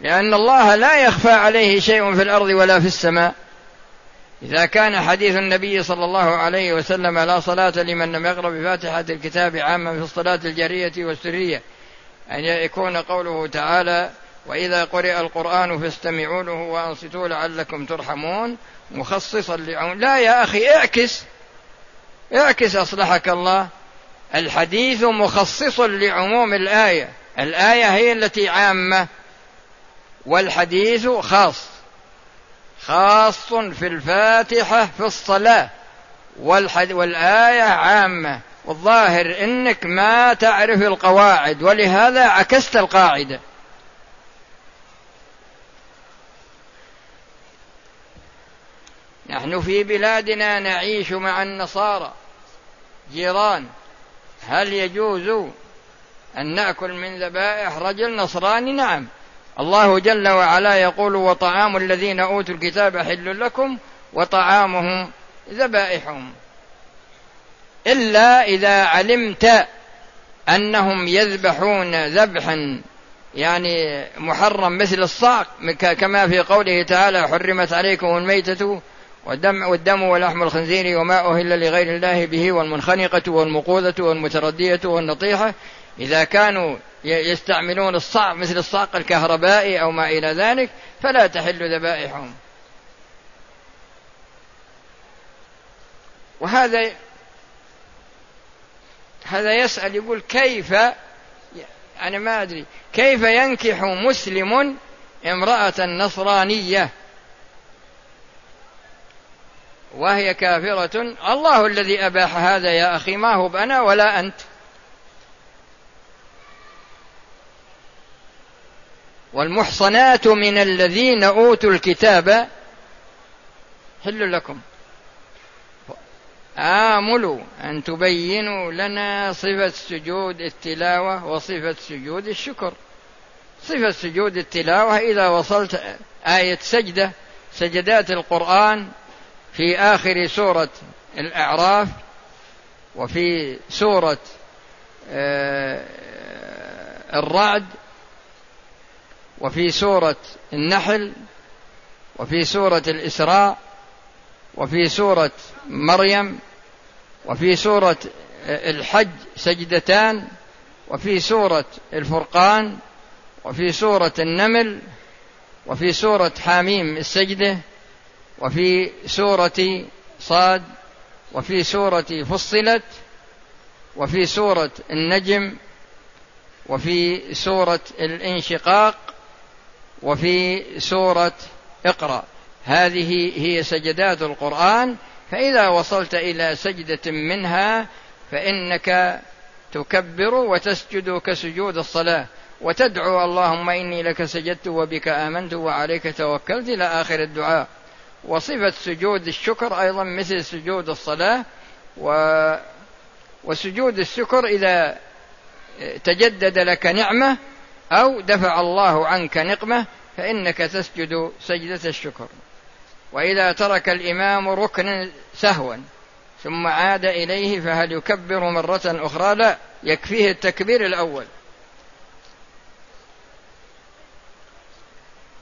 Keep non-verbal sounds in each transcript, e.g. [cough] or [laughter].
لأن الله لا يخفى عليه شيء في الأرض ولا في السماء. إذا كان حديث النبي صلى الله عليه وسلم لا صلاة لمن لم يقرأ بفاتحة الكتاب عاما في الصلاة الجارية والسرية أن يكون قوله تعالى وإذا قرئ القرآن فاستمعوا له وأنصتوا لعلكم ترحمون مخصصا لعون. لا يا أخي اعكس. اعكس أصلحك الله. الحديث مخصص لعموم الآية. الآية هي التي عامة. والحديث خاص خاص في الفاتحة في الصلاة. والآية عامة. والظاهر إنك ما تعرف القواعد ولهذا عكست القاعدة. نحن في بلادنا نعيش مع النصارى. جيران. هل يجوز أن نأكل من ذبائح رجل نصراني؟ نعم. الله جل وعلا يقول وطعام الذين أوتوا الكتاب حل لكم وطعامهم ذبائحهم. إلا إذا علمت أنهم يذبحون ذبحا يعني محرم مثل الصعق كما في قوله تعالى حرمت عليكم الميتة والدم, والدم ولحم الخنزير وما أهل لغير الله به والمنخنقة والمقوذة والمتردية والنطيحة. إذا كانوا يستعملون الصعق مثل الصعق الكهربائي أو ما إلى ذلك فلا تحل ذبائحهم. وهذا هذا يسأل يقول كيف أنا ما أدري كيف ينكح مسلم امرأة نصرانية؟ وهي كافرة الله الذي أباح هذا يا أخي ما هو بأنا ولا أنت. والمحصنات من الذين أوتوا الكتاب حل لكم. آملوا أن تبينوا لنا صفة سجود التلاوة وصفة سجود الشكر. صفة سجود التلاوة إذا وصلت آية سجدة سجدات القرآن في آخر سورة الأعراف وفي سورة آه، الرعد وفي سورة النحل وفي سورة الإسراء وفي سورة مريم وفي سورة الحج سجدتان وفي سورة الفرقان وفي سورة النمل وفي سورة حاميم السجدة وفي سورة صاد وفي سورة فصلت وفي سورة النجم وفي سورة الانشقاق وفي سورة اقرأ. هذه هي سجدات القرآن فإذا وصلت إلى سجدة منها فإنك تكبر وتسجد كسجود الصلاة. وتدعو اللهم إني لك سجدت وبك آمنت وعليك توكلت إلى آخر الدعاء. وصفة سجود الشكر أيضا مثل سجود الصلاة و وسجود الشكر إذا تجدد لك نعمة أو دفع الله عنك نقمة فإنك تسجد سجدة الشكر. وإذا ترك الإمام ركنا سهوا ثم عاد إليه فهل يكبر مرة أخرى؟ لا يكفيه التكبير الأول.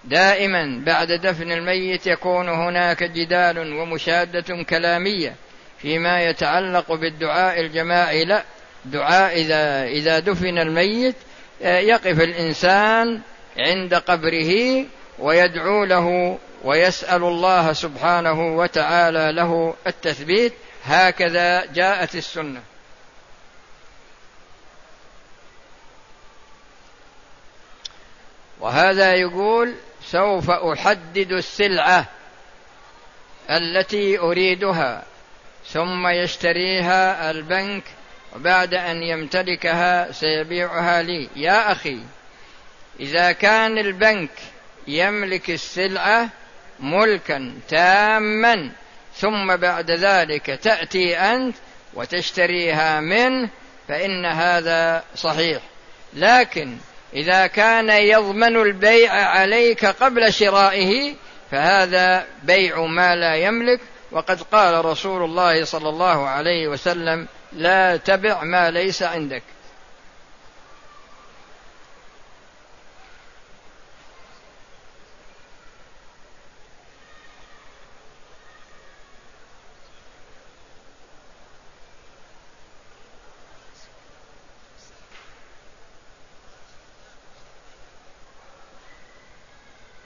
دائما بعد دفن الميت يكون هناك جدال ومشادة كلامية فيما يتعلق بالدعاء الجماعي. لا دعاء إذا إذا دفن الميت يقف الإنسان عند قبره ويدعو له ويسأل الله سبحانه وتعالى له التثبيت هكذا جاءت السنة. وهذا يقول سوف أحدد السلعة التي أريدها ثم يشتريها البنك وبعد أن يمتلكها سيبيعها لي. يا أخي إذا كان البنك يملك السلعة ملكا تاما ثم بعد ذلك تأتي أنت وتشتريها منه فإن هذا صحيح. لكن إذا كان يضمن البيع عليك قبل شرائه فهذا بيع ما لا يملك. وقد قال رسول الله صلى الله عليه وسلم لا تبع ما ليس عندك.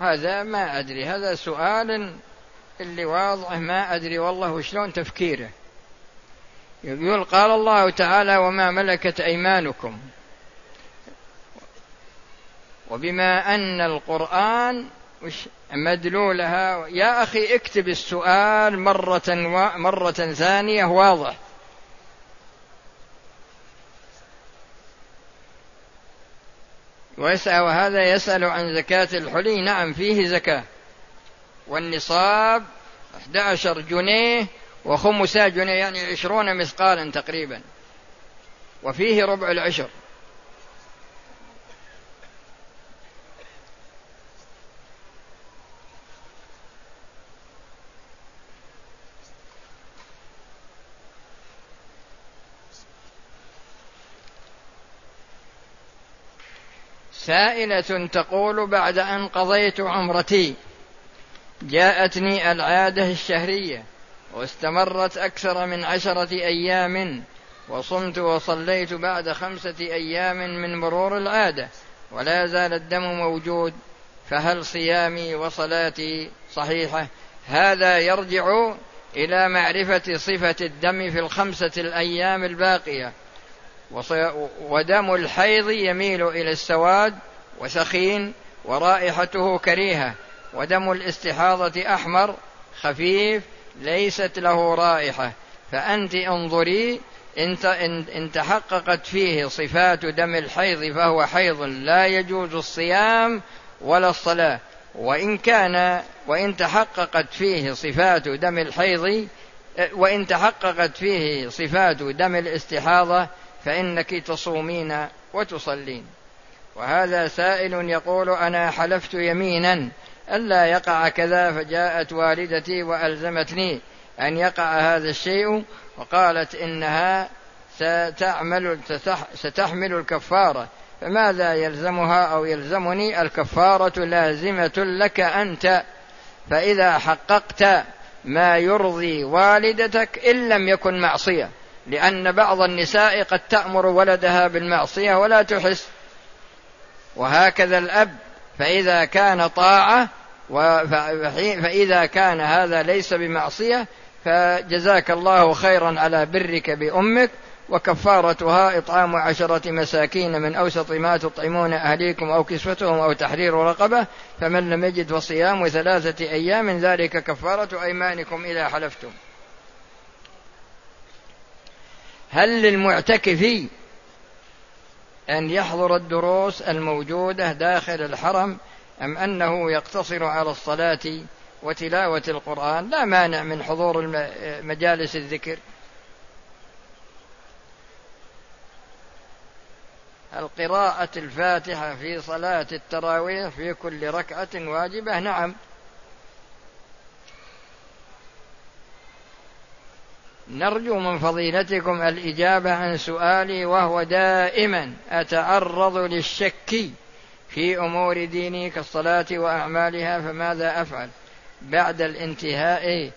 هذا ما أدري هذا سؤال اللي واضح ما أدري والله شلون تفكيره. يقول قال الله تعالى وما ملكت أيمانكم وبما أن القرآن مدلولها يا أخي اكتب السؤال مرة و... مرة ثانية واضح. ويسأل وهذا يسأل عن زكاة الحلي. نعم فيه زكاة. والنصاب 11 جنيه وخمسا جنيه يعني عشرون مثقالا تقريبا. وفيه ربع العشر. سائلة تقول بعد أن قضيت عمرتي جاءتني العادة الشهرية. واستمرت أكثر من عشرة أيام وصمت وصليت بعد خمسة أيام من مرور العادة ولا زال الدم موجود فهل صيامي وصلاتي صحيحة؟ هذا يرجع إلى معرفة صفة الدم في الخمسة الأيام الباقية. ودم الحيض يميل إلى السواد وسخين ورائحته كريهة ودم الاستحاضة أحمر خفيف ليست له رائحة. فأنت انظري إن تحققت فيه صفات دم الحيض فهو حيض لا يجوز الصيام ولا الصلاة. وإن كان وإن تحققت فيه صفات دم الحيض وإن تحققت فيه صفات دم الاستحاضة فإنك تصومين وتصلين. وهذا سائل يقول أنا حلفت يمينا ألا يقع كذا فجاءت والدتي وألزمتني أن يقع هذا الشيء وقالت إنها ستعمل ستحمل الكفارة. فماذا يلزمها أو يلزمني؟ الكفارة لازمة لك أنت. فإذا حققت ما يرضي والدتك إن لم يكن معصية لأن بعض النساء قد تأمر ولدها بالمعصية ولا تحس. وهكذا الأب فإذا كان طاعة فإذا كان هذا ليس بمعصية فجزاك الله خيرا على برك بأمك وكفارتها إطعام عشرة مساكين من أوسط ما تطعمون أهليكم أو كسوتهم أو تحرير رقبة فمن لم يجد فصيام ثلاثة أيام ذلك كفارة أيمانكم إذا حلفتم. هل للمعتكف أن يحضر الدروس الموجودة داخل الحرم أم أنه يقتصر على الصلاة وتلاوة القرآن؟ لا مانع من حضور مجالس الذكر. القراءة الفاتحة في صلاة التراويح في كل ركعة واجبة نعم. نرجو من فضيلتكم الإجابة عن سؤالي وهو دائما أتعرض للشك في أمور ديني كالصلاة وأعمالها فماذا أفعل؟ بعد الانتهاء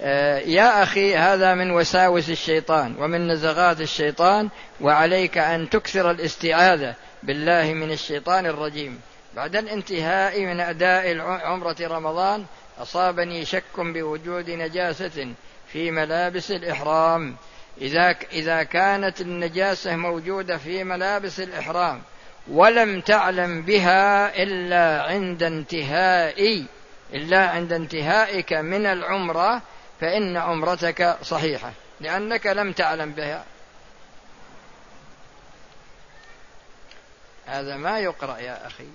آه، يا أخي هذا من وساوس الشيطان ومن نزغات الشيطان وعليك أن تكثر الاستعاذة بالله من الشيطان الرجيم. بعد الانتهاء من أداء عمرة رمضان أصابني شك بوجود نجاسة في ملابس الإحرام. إذا إذا كانت النجاسة موجودة في ملابس الإحرام ولم تعلم بها إلا عند انتهاء إلا عند انتهائك من العمرة فإن عمرتك صحيحة لأنك لم تعلم بها. هذا ما يقرأ يا أخي.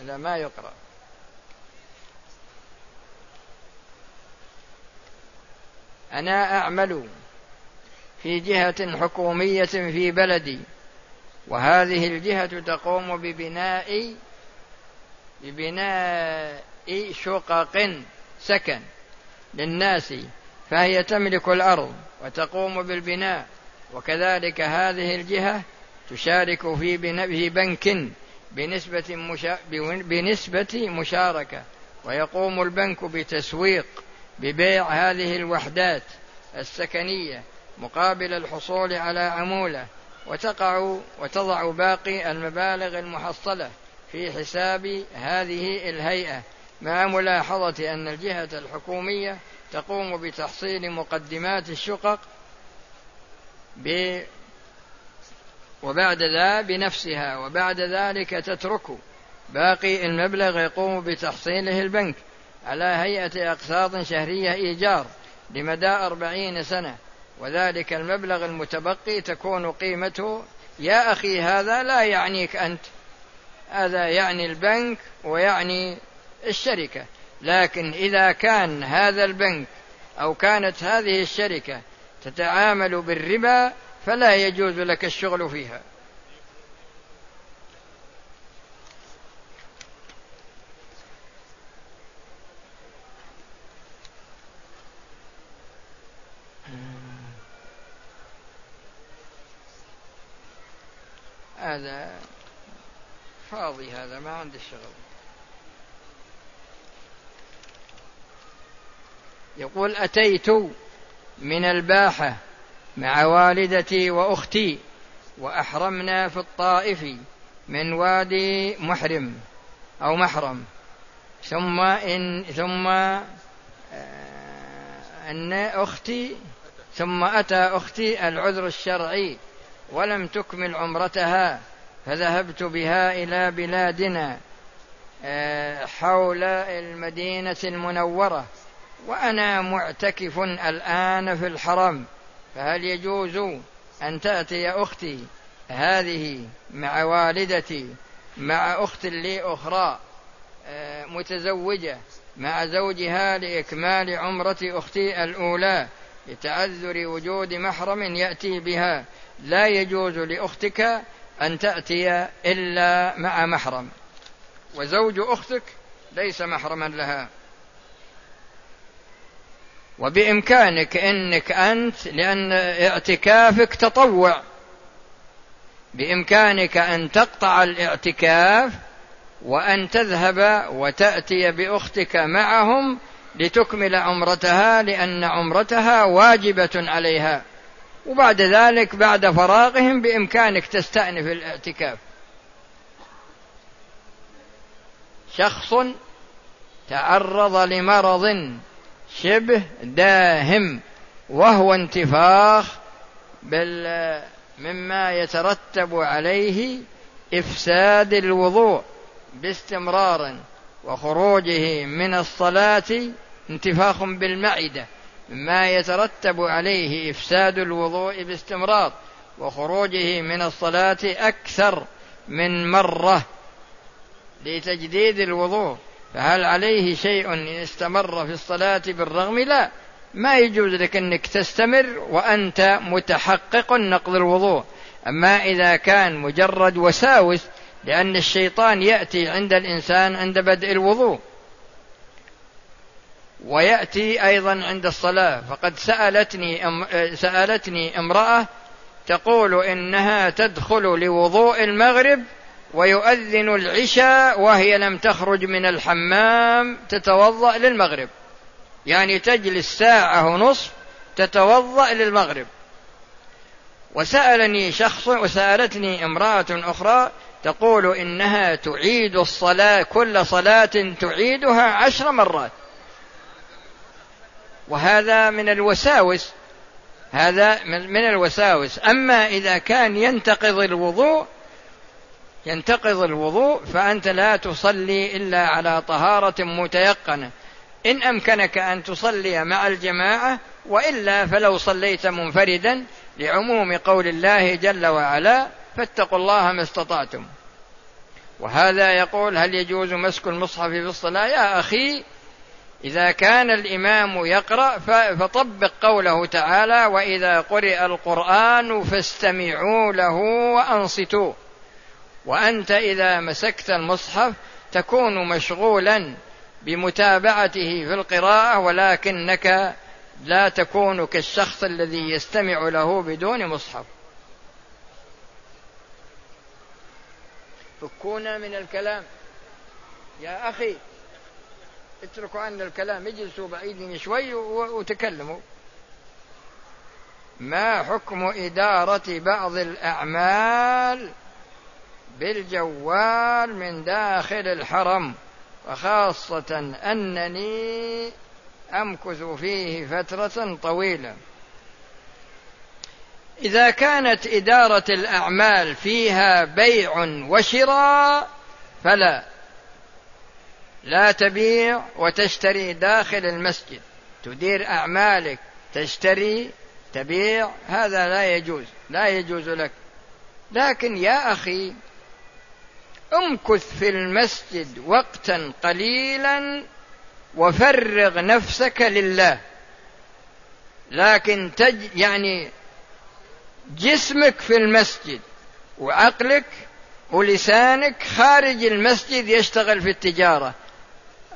هذا ما يقرأ. أنا أعمل في جهة حكومية في بلدي. وهذه الجهة تقوم ببناء ببناء شقق سكن للناس فهي تملك الأرض وتقوم بالبناء. وكذلك هذه الجهة تشارك في بنك بنسبة مشا... بنسبة مشاركة. ويقوم البنك بتسويق ببيع هذه الوحدات السكنية مقابل الحصول على عمولة وتقع وتضع باقي المبالغ المحصلة في حساب هذه الهيئة مع ملاحظة أن الجهة الحكومية تقوم بتحصيل مقدمات الشقق ب وبعد ذا بنفسها وبعد ذلك تترك باقي المبلغ يقوم بتحصيله البنك على هيئة أقساط شهرية إيجار لمدى أربعين سنة. وذلك المبلغ المتبقي تكون قيمته يا أخي هذا لا يعنيك أنت. هذا يعني البنك ويعني الشركة. لكن إذا كان هذا البنك أو كانت هذه الشركة تتعامل بالربا فلا يجوز لك الشغل فيها. هذا فاضي هذا ما عنده شغل. يقول أتيت من الباحة مع والدتي وأختي وأحرمنا في الطائف من وادي محرم أو محرم. ثم إن ثم آه، أن أختي ثم أتى أختي العذر الشرعي ولم تكمل عمرتها فذهبت بها إلى بلادنا آه، حول المدينة المنورة وأنا معتكف الآن في الحرم فهل يجوز أن تأتي أختي هذه مع والدتي مع أخت لي أخرى آه، متزوجة مع زوجها لإكمال عمرة أختي الأولى لتعذر وجود محرم يأتي بها لا يجوز لأختك أن تأتي إلا مع محرم. وزوج أختك ليس محرما لها. وبإمكانك أنك أنت لأن اعتكافك تطوع. بإمكانك أن تقطع الاعتكاف وأن تذهب وتأتي بأختك معهم لتكمل عمرتها لأن عمرتها واجبة عليها. وبعد ذلك بعد فراغهم بإمكانك تستأنف الاعتكاف. شخص تعرض لمرض شبه داهم وهو انتفاخ بال مما يترتب عليه إفساد الوضوء باستمرار وخروجه من الصلاة انتفاخ بالمعدة. مما يترتب عليه إفساد الوضوء باستمرار وخروجه من الصلاة أكثر من مرة لتجديد الوضوء. فهل عليه شيء إن استمر في الصلاة بالرغم؟ لا. ما يجوز لك أنك تستمر وأنت متحقق نقض الوضوء. أما إذا كان مجرد وساوس لأن الشيطان يأتي عند الإنسان عند بدء الوضوء. ويأتي أيضا عند الصلاة. فقد سألتني سألتني امرأة تقول إنها تدخل لوضوء المغرب ويؤذن العشاء وهي لم تخرج من الحمام تتوضأ للمغرب. يعني تجلس ساعة ونصف تتوضأ للمغرب. وسألني شخص وسألتني امرأة أخرى تقول إنها تعيد الصلاة كل صلاة تعيدها عشر مرات. وهذا من الوساوس هذا من الوساوس. أما إذا كان ينتقض الوضوء ينتقض الوضوء فأنت لا تصلي إلا على طهارة متيقنة. إن أمكنك أن تصلي مع الجماعة وإلا فلو صليت منفردا لعموم قول الله جل وعلا فاتقوا الله ما استطعتم. وهذا يقول هل يجوز مسك المصحف في الصلاة؟ يا أخي إذا كان الإمام يقرأ فطبق قوله تعالى وإذا قرئ القرآن فاستمعوا له وأنصتوا وأنت إذا مسكت المصحف تكون مشغولا بمتابعته في القراءة ولكنك لا تكون كالشخص الذي يستمع له بدون مصحف. فكونا من الكلام. يا أخي اتركوا عنا الكلام اجلسوا بعيدين شوي وتكلموا. ما حكم إدارة بعض الأعمال بالجوال من داخل الحرم؟ وخاصة أنني أمكث فيه فترة طويلة. إذا كانت إدارة الأعمال فيها بيع وشراء فلا. لا تبيع وتشتري داخل المسجد. تدير أعمالك تشتري تبيع هذا لا يجوز لا يجوز لك. لكن يا أخي امكث في المسجد وقتا قليلا وفرغ نفسك لله. لكن تج يعني جسمك في المسجد وعقلك ولسانك خارج المسجد يشتغل في التجارة.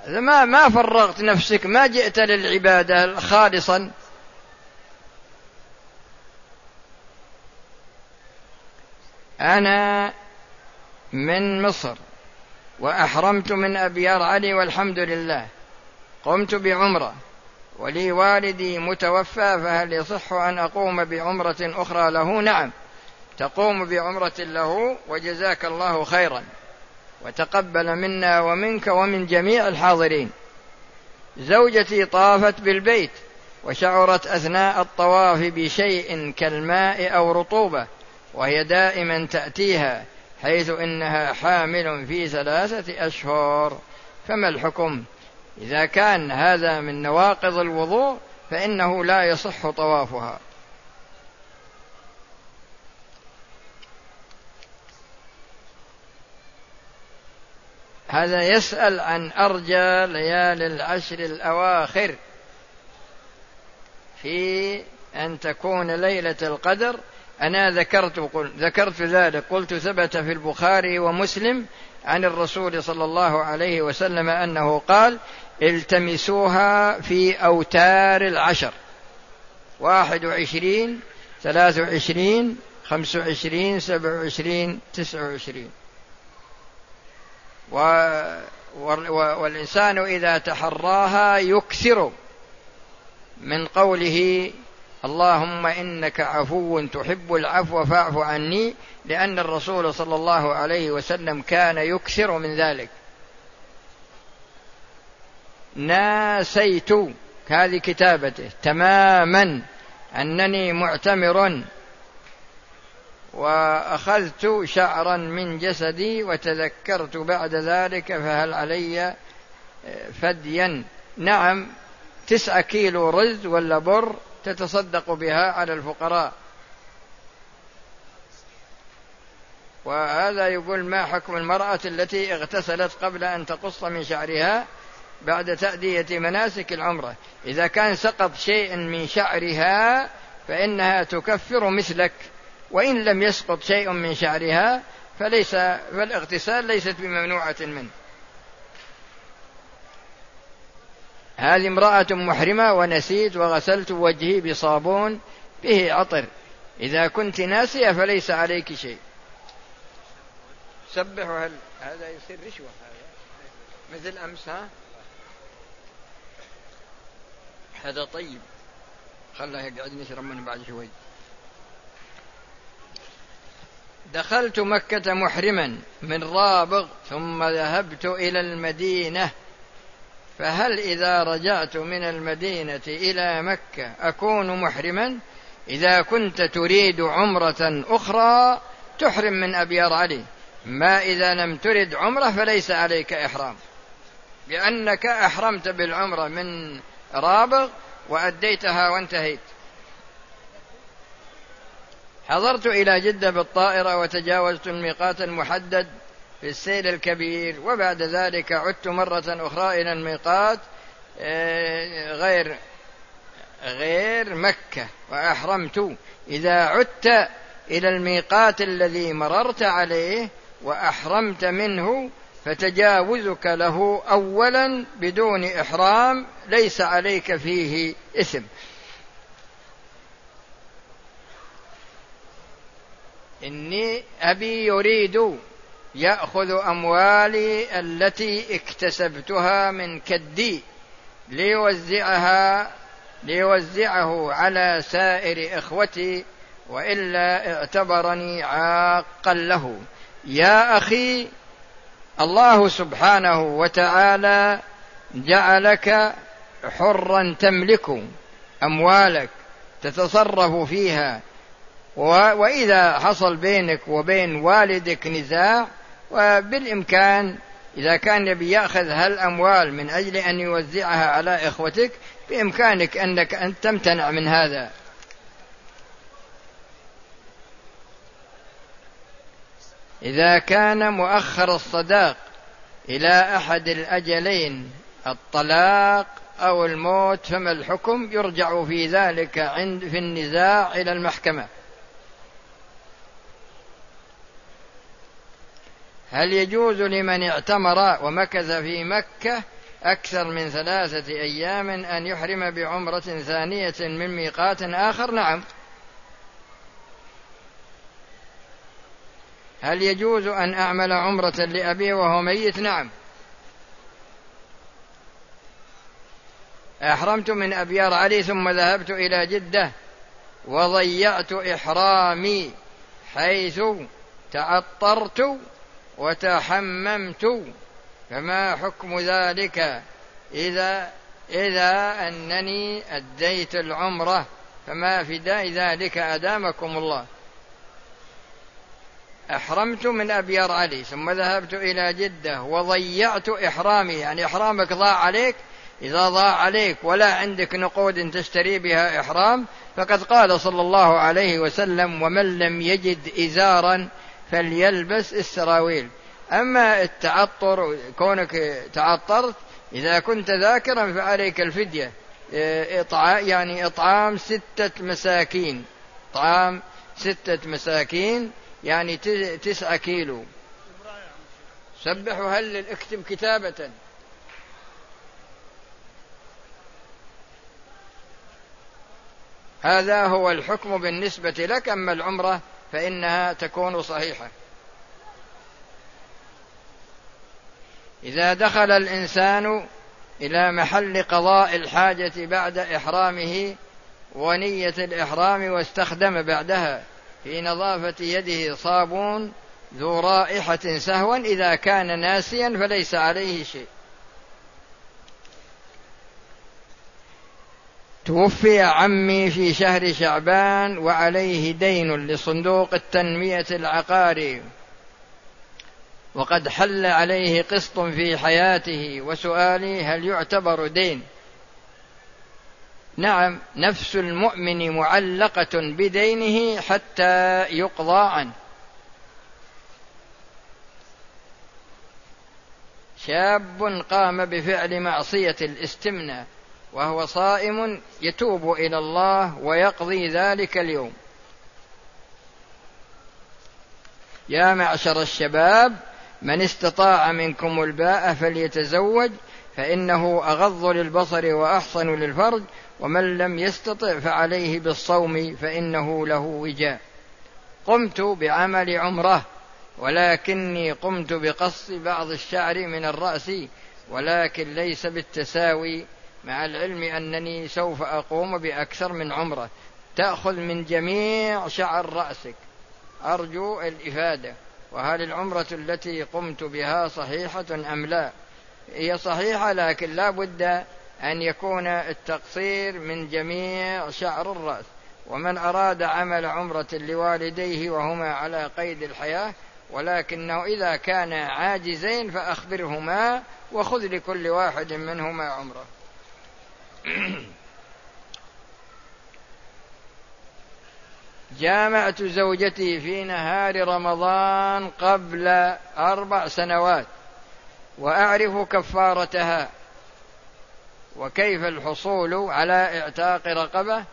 ما ما فرغت نفسك ما جئت للعبادة خالصا. أنا من مصر وأحرمت من أبيار علي والحمد لله. قمت بعمرة ولي والدي متوفى فهل يصح أن أقوم بعمرة أخرى له؟ نعم تقوم بعمرة له وجزاك الله خيرا. وتقبل منا ومنك ومن جميع الحاضرين. زوجتي طافت بالبيت وشعرت أثناء الطواف بشيء كالماء أو رطوبة وهي دائما تأتيها حيث إنها حامل في ثلاثة أشهر. فما الحكم؟ إذا كان هذا من نواقض الوضوء فإنه لا يصح طوافها. هذا يسأل عن أرجى ليالي العشر الأواخر. في أن تكون ليلة القدر. أنا ذكرت ذكرت ذلك. قلت ثبت في البخاري ومسلم عن الرسول صلى الله عليه وسلم أنه قال التمسوها في أوتار العشر. واحد وعشرين ثلاث وعشرين خمس وعشرين سبع وعشرين تسع وعشرين. والإنسان إذا تحراها يكثر من قوله اللهم إنك عفو تحب العفو فاعف عني لأن الرسول صلى الله عليه وسلم كان يكثر من ذلك. ناسيت هذه كتابته تماما أنني معتمر وأخذت شعرا من جسدي وتذكرت بعد ذلك فهل علي آه، فديا؟ نعم تسعة كيلو رز ولا بر تتصدق بها على الفقراء. وهذا يقول ما حكم المرأة التي اغتسلت قبل أن تقص من شعرها بعد تأدية مناسك العمرة. إذا كان سقط شيء من شعرها فإنها تكفر مثلك. وإن لم يسقط شيء من شعرها فليس فالاغتسال ليست بممنوعة منه. هذه امرأة محرمة ونسيت وغسلت وجهي بصابون به عطر إذا كنت ناسية فليس عليك شيء. سبحوا هل هذا يصير رشوة؟ هذا مثل أمس ها؟ هذا طيب. خله يقعد نشرب منه بعد شوي. دخلت مكة محرما من رابغ ثم ذهبت إلى المدينة. فهل إذا رجعت من المدينة إلى مكة أكون محرما؟ إذا كنت تريد عمرة أخرى تحرم من أبيار علي. ما إذا لم ترد عمرة فليس عليك إحرام. لأنك أحرمت بالعمرة من رابغ وأديتها وانتهيت. حضرت إلى جدة بالطائرة وتجاوزت الميقات المحدد في السيل الكبير وبعد ذلك عدت مرة أخرى إلى الميقات آه، غير غير مكة وأحرمت. إذا عدت إلى الميقات الذي مررت عليه وأحرمت منه فتجاوزك له أولا بدون إحرام ليس عليك فيه إثم. إني أبي يريد يأخذ أموالي التي اكتسبتها من كدي ليوزعها ليوزعه على سائر إخوتي وإلا اعتبرني عاقا له. يا أخي الله سبحانه وتعالى جعلك حرا تملك أموالك تتصرف فيها وإذا حصل بينك وبين والدك نزاع وبالإمكان إذا كان يبي يأخذ هالأموال من أجل أن يوزعها على إخوتك بإمكانك أنك أن تمتنع من هذا. إذا كان مؤخر الصداق إلى أحد الأجلين الطلاق أو الموت فما الحكم؟ يرجع في ذلك عند في النزاع إلى المحكمة. هل يجوز لمن اعتمر ومكث في مكة أكثر من ثلاثة أيام أن يحرم بعمرة ثانية من ميقات آخر؟ نعم. هل يجوز أن أعمل عمرة لأبي وهو ميت؟ نعم. أحرمت من أبيار علي ثم ذهبت إلى جدة وضيعت إحرامي حيث تعطرت وتحممت فما حكم ذلك إذا إذا أنني أديت العمرة فما فداء ذلك أدامكم الله. أحرمت من أبيار علي ثم ذهبت إلى جدة وضيعت إحرامي يعني إحرامك ضاع عليك؟ إذا ضاع عليك ولا عندك نقود تشتري بها إحرام فقد قال صلى الله عليه وسلم ومن لم يجد إزارا فليلبس السراويل. أما التعطر كونك تعطرت إذا كنت ذاكرا فعليك الفدية. إطعام يعني إطعام ستة مساكين. إطعام ستة مساكين يعني تسعة كيلو. سبحوا هل اكتب كتابة. هذا هو الحكم بالنسبة لك أما العمرة فإنها تكون صحيحة. إذا دخل الإنسان إلى محل قضاء الحاجة بعد إحرامه ونية الإحرام واستخدم بعدها في نظافة يده صابون ذو رائحة سهوا إذا كان ناسيا فليس عليه شيء. توفي عمي في شهر شعبان وعليه دين لصندوق التنمية العقاري. وقد حل عليه قسط في حياته وسؤالي هل يعتبر دين؟ نعم نفس المؤمن معلقة بدينه حتى يقضى عنه. شاب قام بفعل معصية الاستمناء. وهو صائم يتوب إلى الله ويقضي ذلك اليوم. يا معشر الشباب من استطاع منكم الباء فليتزوج فإنه أغض للبصر وأحصن للفرج ومن لم يستطع فعليه بالصوم فإنه له وجاء. قمت بعمل عمرة ولكني قمت بقص بعض الشعر من الرأس ولكن ليس بالتساوي مع العلم أنني سوف أقوم بأكثر من عمرة. تأخذ من جميع شعر رأسك. أرجو الإفادة. وهل العمرة التي قمت بها صحيحة أم لا؟ هي صحيحة لكن لا بد أن يكون التقصير من جميع شعر الرأس. ومن أراد عمل عمرة لوالديه وهما على قيد الحياة ولكنه إذا كان عاجزين فأخبرهما وخذ لكل واحد منهما عمرة. [coughs] جامعت زوجتي في نهار رمضان قبل أربع سنوات وأعرف كفارتها وكيف الحصول على إعتاق رقبة.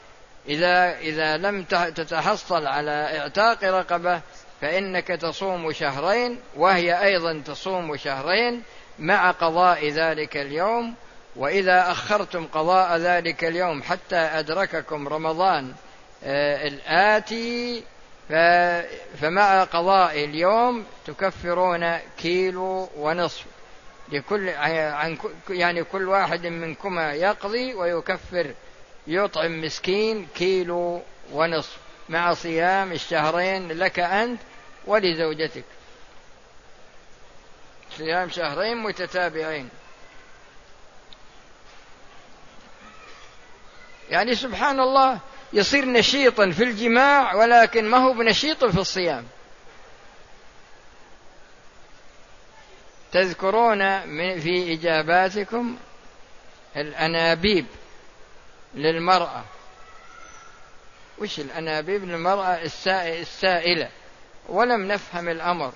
إذا إذا لم تتحصل على إعتاق رقبة فإنك تصوم شهرين وهي أيضا تصوم شهرين مع قضاء ذلك اليوم. وإذا أخرتم قضاء ذلك اليوم حتى أدرككم رمضان آه الآتي فمع قضاء اليوم تكفرون كيلو ونصف. لكل عن يعني كل واحد منكما يقضي ويكفر يطعم مسكين كيلو ونصف. مع صيام الشهرين لك أنت ولزوجتك. صيام شهرين متتابعين. يعني سبحان الله يصير نشيطا في الجماع ولكن ما هو بنشيط في الصيام. تذكرون في إجاباتكم الأنابيب للمرأة. وش الأنابيب للمرأة؟ السائلة. ولم نفهم الأمر.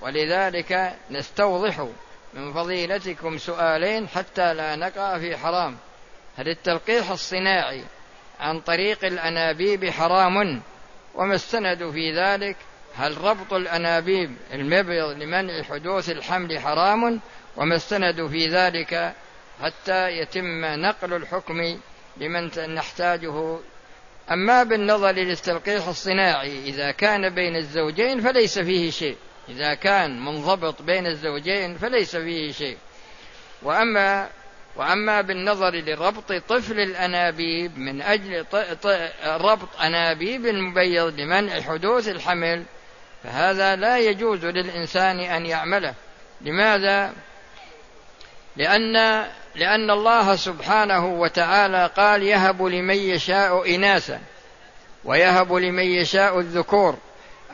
ولذلك نستوضح من فضيلتكم سؤالين حتى لا نقع في حرام. هل التلقيح الصناعي عن طريق الأنابيب حرام؟ وما السند في ذلك؟ هل ربط الأنابيب المبيض لمنع حدوث الحمل حرام؟ وما السند في ذلك حتى يتم نقل الحكم لمن نحتاجه؟ أما بالنظر للتلقيح الصناعي إذا كان بين الزوجين فليس فيه شيء. إذا كان منضبط بين الزوجين فليس فيه شيء. وأما وأما بالنظر لربط طفل الأنابيب من أجل ربط أنابيب المبيض لمنع حدوث الحمل فهذا لا يجوز للإنسان أن يعمله لماذا؟ لأن لأن الله سبحانه وتعالى قال يهب لمن يشاء إناثا ويهب لمن يشاء الذكور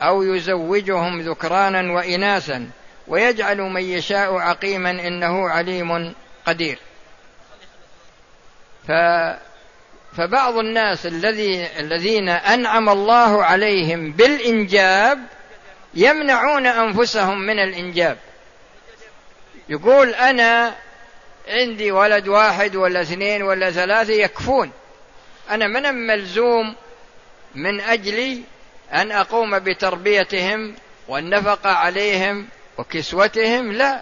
أو يزوجهم ذكرانا وإناثا ويجعل من يشاء عقيما إنه عليم قدير ف فبعض الناس الذي الذين أنعم الله عليهم بالإنجاب يمنعون أنفسهم من الإنجاب. يقول أنا عندي ولد واحد ولا اثنين ولا ثلاثة يكفون. أنا من ملزوم من أجلي أن أقوم بتربيتهم والنفقة عليهم وكسوتهم؟ لا.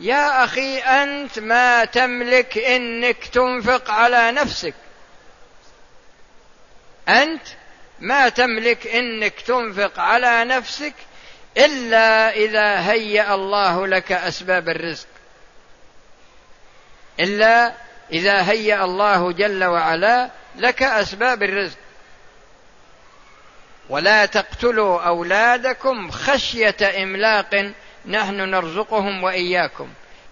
يا أخي أنت ما تملك إنك تنفق على نفسك. أنت ما تملك إنك تنفق على نفسك إلا إذا هيأ الله لك أسباب الرزق. إلا إذا هيأ الله جل وعلا لك أسباب الرزق. ولا تقتلوا أولادكم خشية إملاق نحن نرزقهم وإياكم.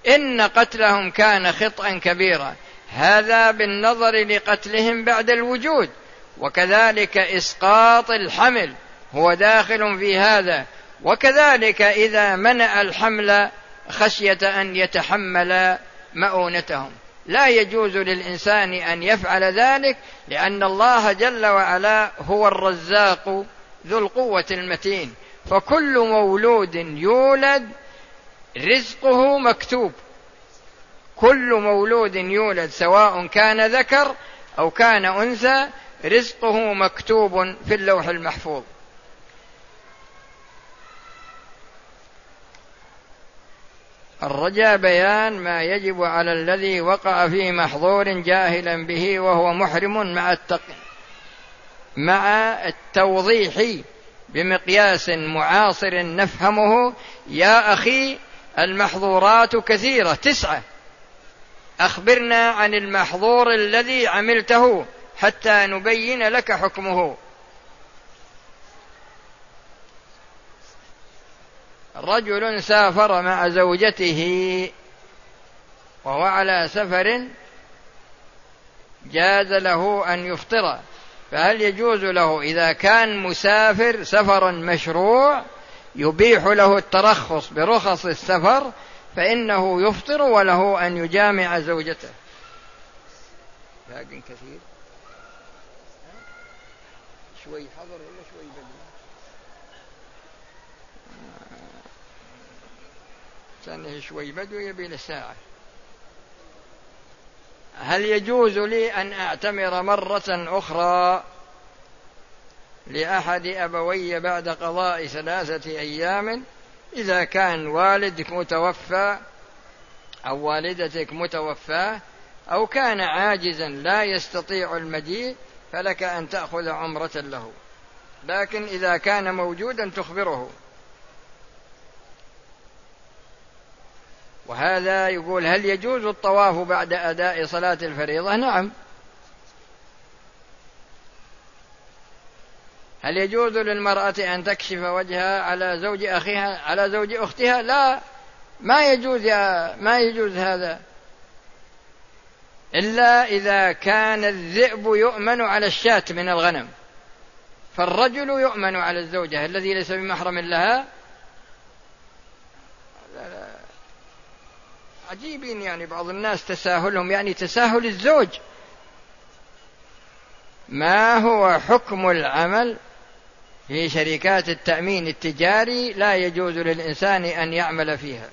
إن قتلهم كان خطأ كبيرا. هذا بالنظر لقتلهم بعد الوجود. وكذلك إسقاط الحمل هو داخل في هذا. وكذلك إذا منع الحمل خشية أن يتحمل مؤونتهم. لا يجوز للإنسان أن يفعل ذلك لأن الله جل وعلا هو الرزاق ذو القوة المتين. فكل مولود يولد رزقه مكتوب. كل مولود يولد سواء كان ذكر أو كان أنثى رزقه مكتوب في اللوح المحفوظ. الرجاء بيان ما يجب على الذي وقع في محظور جاهلا به وهو محرم مع التق... مع التوضيح بمقياس معاصر نفهمه يا أخي المحظورات كثيرة تسعة. أخبرنا عن المحظور الذي عملته حتى نبين لك حكمه. رجل سافر مع زوجته وهو على سفر جاز له أن يفطر. فهل يجوز له إذا كان مسافر سفرا مشروع يبيح له الترخص برخص السفر فإنه يفطر وله أن يجامع زوجته؟ باق كثير. شوي حضر ولا شوي بدري كان شوي بدو يبي له ساعة. هل يجوز لي أن أعتمر مرة أخرى لأحد أبوي بعد قضاء ثلاثة أيام؟ إذا كان والدك متوفى أو والدتك متوفاة أو كان عاجزا لا يستطيع المجيء فلك أن تأخذ عمرة له. لكن إذا كان موجودا تخبره. وهذا يقول هل يجوز الطواف بعد أداء صلاة الفريضة؟ نعم. هل يجوز للمرأة أن تكشف وجهها على زوج أخيها على زوج أختها؟ لا. ما يجوز يا ما يجوز هذا. إلا إذا كان الذئب يؤمن على الشاة من الغنم. فالرجل يؤمن على الزوجة الذي ليس بمحرم لها. عجيبين يعني بعض الناس تساهلهم يعني تساهل الزوج. ما هو حكم العمل في شركات التأمين التجاري لا يجوز للإنسان أن يعمل فيها؟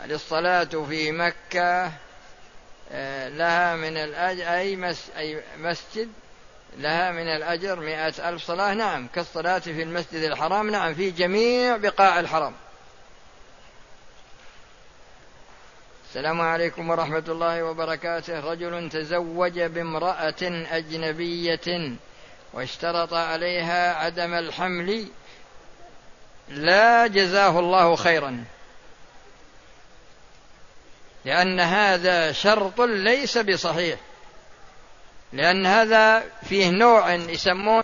هل الصلاة في مكة آه، لها من الأجر أي, مس أي مسجد؟ لها من الأجر مئة ألف صلاة. نعم كالصلاة في المسجد الحرام. نعم في جميع بقاع الحرم. السلام عليكم ورحمة الله وبركاته. رجل تزوج بامرأة أجنبية واشترط عليها عدم الحمل. لا جزاه الله خيرا لأن هذا شرط ليس بصحيح. لأن هذا فيه نوع يسمون